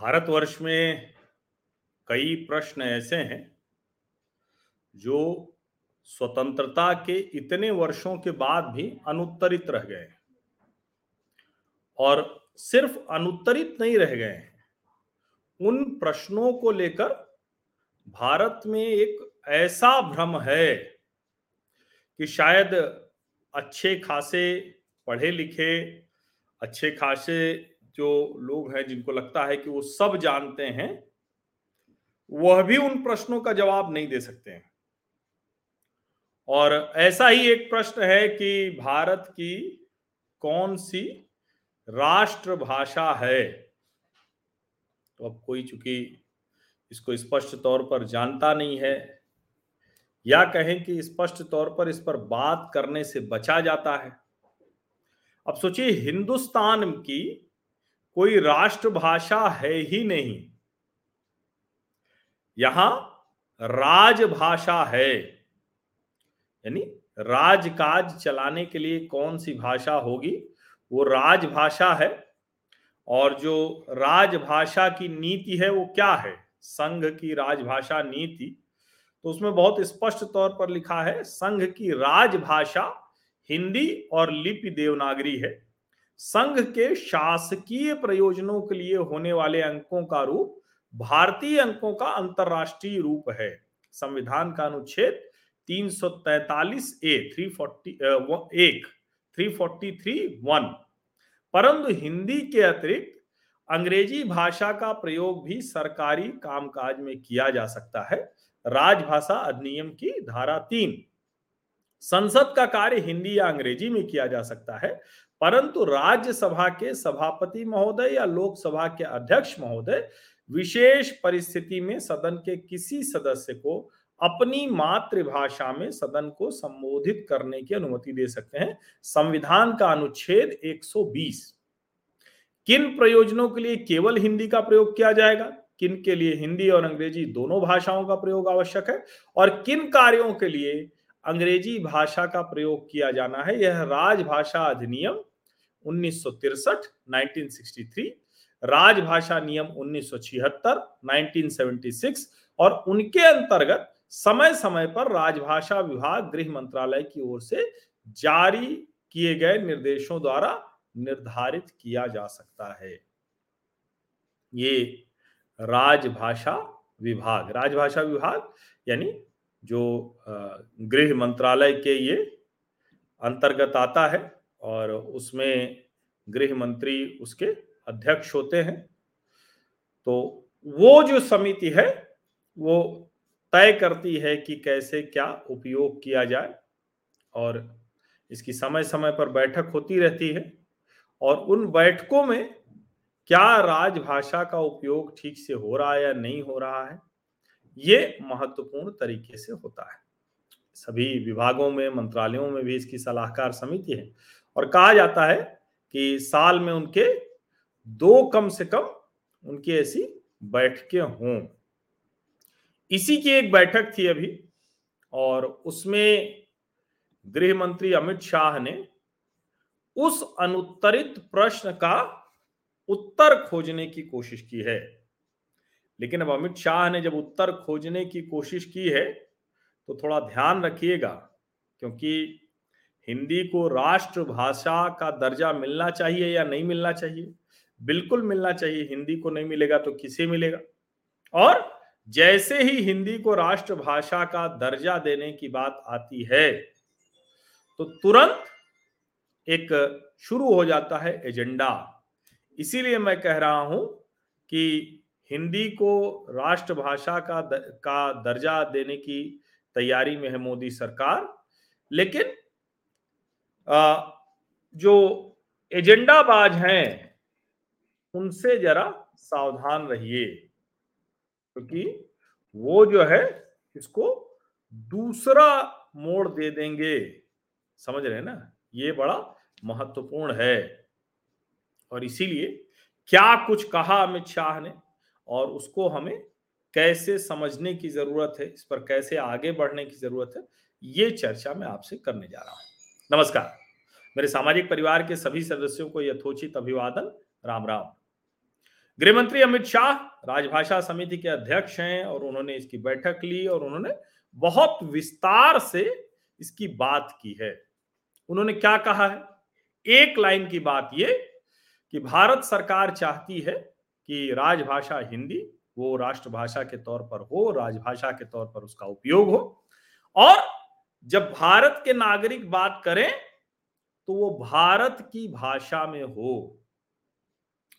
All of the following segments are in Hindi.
भारतवर्ष में कई प्रश्न ऐसे हैं जो स्वतंत्रता के इतने वर्षों के बाद भी अनुत्तरित रह गए और सिर्फ़ अनुत्तरित नहीं रह गए हैं। उन प्रश्नों को लेकर भारत में एक ऐसा भ्रम है कि शायद अच्छे खासे पढ़े लिखे, अच्छे खासे जो लोग हैं, जिनको लगता है कि वो सब जानते हैं, वह भी उन प्रश्नों का जवाब नहीं दे सकते हैं। और ऐसा ही एक प्रश्न है कि भारत की कौन सी राष्ट्रभाषा है? तो अब कोई चूँकि इसको स्पष्ट तौर पर जानता नहीं है, या कहें कि स्पष्ट तौर पर इस पर बात करने से बचा जाता है। अब सोचिए, हिंदुस्तान की कोई राष्ट्रभाषा है ही नहीं। यहाँ राजभाषा है। यानी राजकाज चलाने के लिए कौन सी भाषा होगी? वो राजभाषा है। और जो राजभाषा की नीति है, वो क्या है? संघ की राजभाषा नीति। तो उसमें बहुत स्पष्ट तौर पर लिखा है, संघ की राजभाषा हिंदी और लिपि देवनागरी है। संघ के शासकीय प्रयोजनों के लिए होने वाले अंकों का रूप भारतीय अंकों का अंतरराष्ट्रीय रूप है। संविधान का अनुच्छेद 343 ए 340 एक 343 वन परंतु हिंदी के अतिरिक्त अंग्रेज़ी भाषा का प्रयोग भी सरकारी कामकाज में किया जा सकता है। राजभाषा अधिनियम की धारा तीन, संसद का कार्य हिंदी या अंग्रेज़ी में किया जा सकता है। परंतु राज्यसभा के सभापति महोदय या लोकसभा के अध्यक्ष महोदय विशेष परिस्थिति में सदन के किसी सदस्य को अपनी मातृभाषा में सदन को संबोधित करने की अनुमति दे सकते हैं। संविधान का अनुच्छेद 120 किन प्रयोजनों के लिए केवल हिंदी का प्रयोग किया जाएगा? किन के लिए हिंदी और अंग्रेज़ी दोनों भाषाओं का प्रयोग आवश्यक है? और किन कार्यों के लिए अंग्रेज़ी भाषा का प्रयोग किया जाना है? यह राजभाषा अधिनियम उन्नीस 1963 राजभाषा नियम 1976 1976 और उनके अंतर्गत समय समय पर राजभाषा विभाग गृह मंत्रालय की ओर से जारी किए गए निर्देशों द्वारा निर्धारित किया जा सकता है। ये राजभाषा विभाग राजभाषा विभाग यानी जो गृह मंत्रालय के ये अंतर्गत आता है और उसमें गृह मंत्री उसके अध्यक्ष होते हैं। तो वो जो समिति है, वो तय करती है कि कैसे क्या उपयोग किया जाए और इसकी समय समय पर बैठक होती रहती है और उन बैठकों में क्या राजभाषा का उपयोग ठीक से हो रहा है या नहीं हो रहा है, ये महत्वपूर्ण तरीके से होता है। सभी विभागों में, मंत्रालयों में भी इसकी सलाहकार समिति है। और कहा जाता है कि साल में उनके दो कम से कम उनकी ऐसी बैठकें हों। इसी की एक बैठक थी अभी, और उसमें गृह मंत्री अमित शाह ने उस अनुत्तरित प्रश्न का उत्तर खोजने की कोशिश की है। लेकिन अब अमित शाह ने जब उत्तर खोजने की कोशिश की है तो थोड़ा ध्यान रखिएगा, क्योंकि हिंदी को राष्ट्रभाषा का दर्जा मिलना चाहिए या नहीं मिलना चाहिए? बिल्कुल मिलना चाहिए। हिंदी को नहीं मिलेगा तो किसे मिलेगा? और जैसे ही हिंदी को राष्ट्रभाषा का दर्जा देने की बात आती है तो तुरंत एक शुरू हो जाता है एजेंडा। इसीलिए मैं कह रहा हूँ कि हिंदी को राष्ट्रभाषा का का दर्जा देने की तैयारी में है मोदी सरकार, लेकिन जो एजेंडाबाज हैं, उनसे जरा सावधान रहिए, क्योंकि तो वो जो है, इसको दूसरा मोड़ दे देंगे। समझ रहे हैं ना? ये बड़ा महत्वपूर्ण है। और इसीलिए क्या कुछ कहा अमित शाह ने और उसको हमें कैसे समझने की ज़रूरत है, इस पर कैसे आगे बढ़ने की ज़रूरत है, ये चर्चा मैं आपसे करने जा रहा हूँ। नमस्कार। मेरे सामाजिक परिवार के सभी सदस्यों को यथोचित अभिवादन। राम राम। गृह मंत्री अमित शाह, राजभाषा समिति के अध्यक्ष हैं और उन्होंने इसकी बैठक ली और उन्होंने बहुत विस्तार से इसकी बात की है। उन्होंने क्या कहा है? एक लाइन की बात ये कि भारत सरकार चाहती है कि राजभाषा हिंदी, वो राष्ट्रभाषा के तौर पर हो, राजभाषा के तौर पर उसका उपयोग हो। और जब भारत के नागरिक बात करें तो वो भारत की भाषा में हो।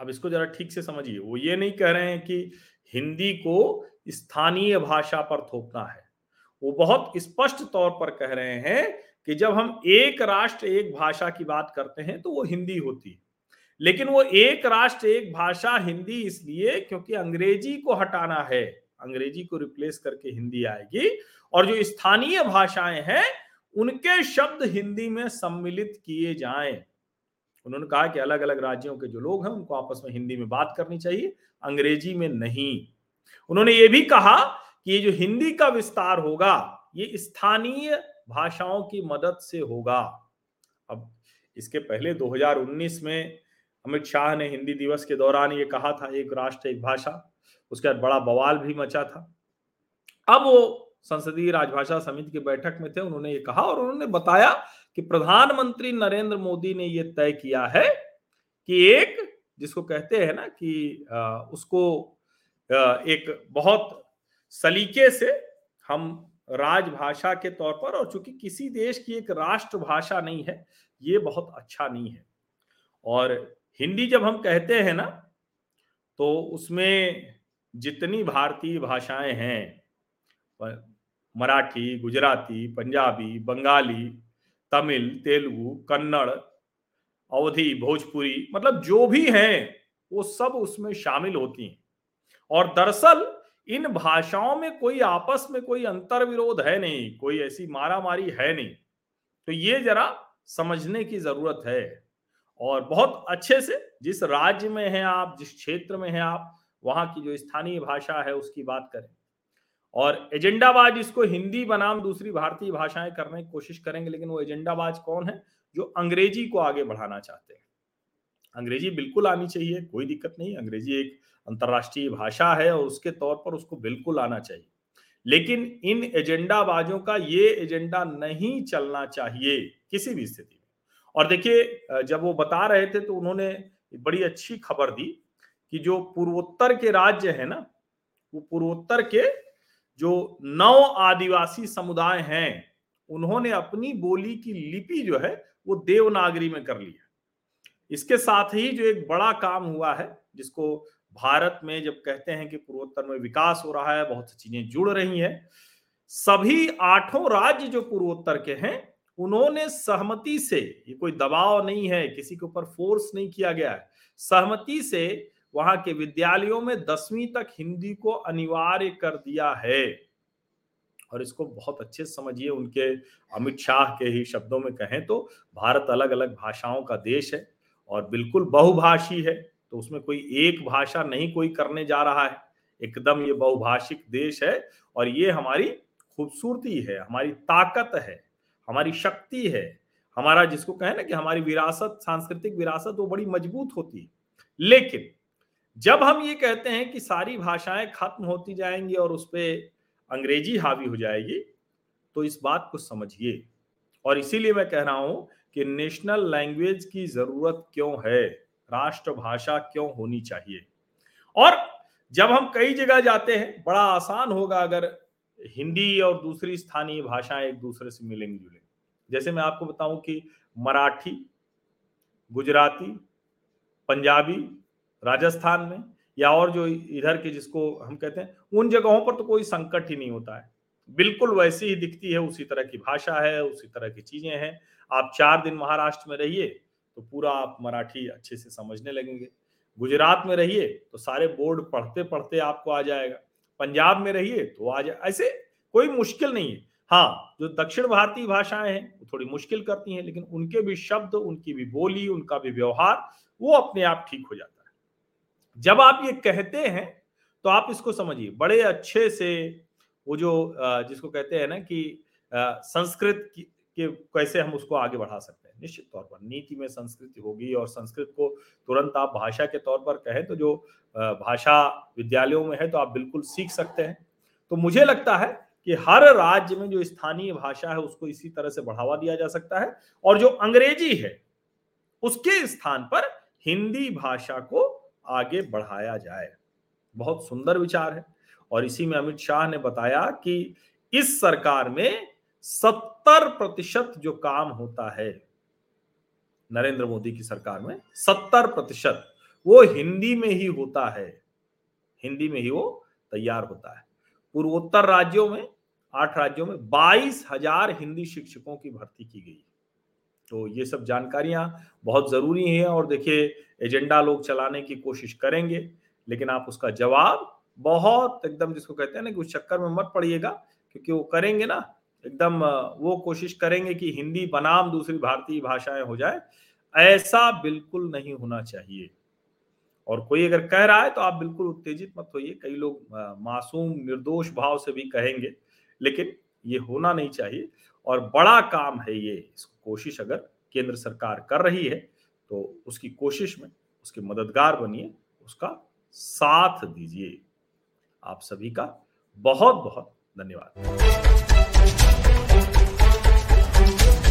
अब इसको जरा ठीक से समझिए। वो ये नहीं कह रहे हैं कि हिंदी को स्थानीय भाषा पर थोपना है। वो बहुत स्पष्ट तौर पर कह रहे हैं कि जब हम एक राष्ट्र, एक भाषा की बात करते हैं तो वो हिंदी होती है। लेकिन वो एक राष्ट्र, एक भाषा हिंदी इसलिए क्योंकि अंग्रेज़ी को हटाना है। अंग्रेज़ी को रिप्लेस करके हिंदी आएगी। और जो स्थानीय भाषाएँ हैं उनके शब्द हिंदी में सम्मिलित किए जाएँ। उन्होंने कहा कि अलग अलग राज्यों के जो लोग हैं, उनको आपस में हिंदी में बात करनी चाहिए, अंग्रेज़ी में नहीं। उन्होंने ये भी कहा कि ये जो हिंदी का विस्तार होगा, ये स्थानीय भाषाओं की मदद से होगा। अब इसके पहले 2019 में अमित शाह ने हिंदी दिवस के दौरान ये कहा था, एक राष्ट्र, एक भाषा। उसके बाद बड़ा बवाल भी मचा था। अब वो संसदीय राजभाषा समिति की बैठक में थे, उन्होंने ये कहा और उन्होंने बताया कि प्रधानमंत्री नरेंद्र मोदी ने ये तय किया है कि एक, जिसको कहते हैं ना कि उसको एक बहुत सलीके से हम राजभाषा के तौर पर, और चूँकि किसी देश की एक राष्ट्रभाषा नहीं है, ये बहुत अच्छा नहीं है। और हिंदी जब हम कहते हैं ना तो उसमें जितनी भारतीय भाषाएँ हैं मराठी, गुजराती, पंजाबी, बंगाली, तमिल, तेलुगु, कन्नड़, अवधि, भोजपुरी मतलब जो भी हैं, वो सब उसमें शामिल होती हैं। और दरअसल, इन भाषाओं में कोई आपस में कोई अंतर विरोध है नहीं, कोई ऐसी मारा मारी है नहीं। तो ये जरा समझने की ज़रूरत है। और बहुत अच्छे से जिस राज्य में हैं आप, जिस क्षेत्र में हैं आप, वहाँ की जो स्थानीय भाषा है, उसकी बात करें। और एजेंडाबाज इसको हिंदी बनाम दूसरी भारतीय भाषाएँ करने की कोशिश करेंगे, लेकिन वो एजेंडाबाज कौन है जो अंग्रेज़ी को आगे बढ़ाना चाहते हैं? अंग्रेज़ी बिल्कुल आनी चाहिए, कोई दिक्कत नहीं, अंग्रेज़ी एक अंतर्राष्ट्रीय भाषा है और उसके तौर पर उसको बिल्कुल आना चाहिए। लेकिन इन एजेंडाबाजों का ये एजेंडा नहीं चलना चाहिए किसी भी स्थिति में। और देखिए, जब वो बता रहे थे तो उन्होंने बड़ी अच्छी खबर दी कि जो पूर्वोत्तर के राज्य है ना, वो पूर्वोत्तर के जो नौ आदिवासी समुदाय हैं, उन्होंने अपनी बोली की लिपि जो है, वो देवनागरी में कर ली है। इसके साथ ही जो एक बड़ा काम हुआ है, जिसको भारत में जब कहते हैं कि पूर्वोत्तर में विकास हो रहा है, बहुत सी चीज़ें जुड़ रही हैं, सभी आठों राज्य जो पूर्वोत्तर के हैं, उन्होंने सहमति से, ये कोई दबाव नहीं है, किसी के ऊपर फोर्स नहीं किया गया है, सहमति से वहाँ के विद्यालयों में दसवीं तक हिंदी को अनिवार्य कर दिया है। और इसको बहुत अच्छे समझिए, उनके अमित शाह के ही शब्दों में कहें तो भारत अलग अलग भाषाओं का देश है और बिल्कुल बहुभाषी है तो उसमें कोई एक भाषा नहीं कोई करने जा रहा है। एकदम ये बहुभाषिक देश है और ये हमारी खूबसूरती है, हमारी ताकत है, हमारी शक्ति है। हमारा जिसको कहें ना कि हमारी विरासत, सांस्कृतिक विरासत वो बड़ी मज़बूत होती है। लेकिन जब हम ये कहते हैं कि सारी भाषाएँ खत्म होती जाएँगी और उस पर अंग्रेज़ी हावी हो जाएगी तो इस बात को समझिए। और इसीलिए मैं कह रहा हूँ कि नेशनल लैंग्वेज की ज़रूरत क्यों है? राष्ट्रभाषा क्यों होनी चाहिए? और जब हम कई जगह जाते हैं, बड़ा आसान होगा अगर हिंदी और दूसरी स्थानीय भाषाएँ एक दूसरे से मिलेंगी जुलेंगी जैसे मैं आपको बताऊँ कि मराठी, गुजराती, पंजाबी राजस्थान में या और जो इधर के जिसको हम कहते हैं, उन जगहों पर तो कोई संकट ही नहीं होता है। बिल्कुल वैसी ही दिखती है, उसी तरह की भाषा है, उसी तरह की चीज़ें हैं। आप चार दिन महाराष्ट्र में रहिए तो पूरा आप मराठी अच्छे से समझने लगेंगे। गुजरात में रहिए तो सारे बोर्ड पढ़ते पढ़ते आपको आ जाएगा। पंजाब में रहिए तो आ जाए ऐसे कोई मुश्किल नहीं है। हाँ जो दक्षिण भारतीय भाषाएँ हैं, वो थोड़ी मुश्किल करती हैं, लेकिन उनके भी शब्द, उनकी भी बोली, उनका भी व्यवहार, वो अपने आप ठीक हो जाता है। जब आप ये कहते हैं तो आप इसको समझिए। बड़े अच्छे से वो जो जिसको कहते हैं ना कि संस्कृत कि कैसे हम उसको आगे बढ़ा सकते हैं। निश्चित तौर पर नीति में संस्कृति होगी और संस्कृत को तुरंत आप भाषा के तौर पर कहें तो जो भाषा विद्यालयों में है तो आप बिल्कुल सीख सकते हैं। तो मुझे लगता है कि हर राज्य में जो स्थानीय भाषा है उसको इसी तरह से बढ़ावा दिया जा सकता है और जो अंग्रेज़ी है, उसके स्थान पर हिंदी भाषा को आगे बढ़ाया जाए। बहुत सुंदर विचार है। और इसी में अमित शाह ने बताया कि इस सरकार में सत्तर प्रतिशत जो काम होता है, नरेंद्र मोदी की सरकार में, सत्तर प्रतिशत वो हिंदी में ही होता है। हिंदी में ही वो तैयार होता है। पूर्वोत्तर राज्यों में, आठ राज्यों में बाईस हज़ार हिंदी शिक्षकों की भर्ती की गई तो ये सब जानकारियाँ बहुत ज़रूरी हैं और देखिए, एजेंडा लोग चलाने की कोशिश करेंगे, लेकिन आप उसका जवाब बहुत एकदम जिसको कहते हैं ना कि उस चक्कर में मत पड़िएगा, क्योंकि वो करेंगे ना, एकदम वो कोशिश करेंगे कि हिंदी बनाम दूसरी भारतीय भाषाएँ हो जाए, ऐसा बिल्कुल नहीं होना चाहिए। और कोई अगर कह रहा है तो आप बिल्कुल उत्तेजित मत होइए, कई लोग मासूम निर्दोष भाव से भी कहेंगे, लेकिन ये होना नहीं चाहिए। और बड़ा काम है ये। कोशिश अगर केंद्र सरकार कर रही है तो उसकी कोशिश में उसके मददगार बनिए, उसका साथ दीजिए। आप सभी का बहुत बहुत धन्यवाद।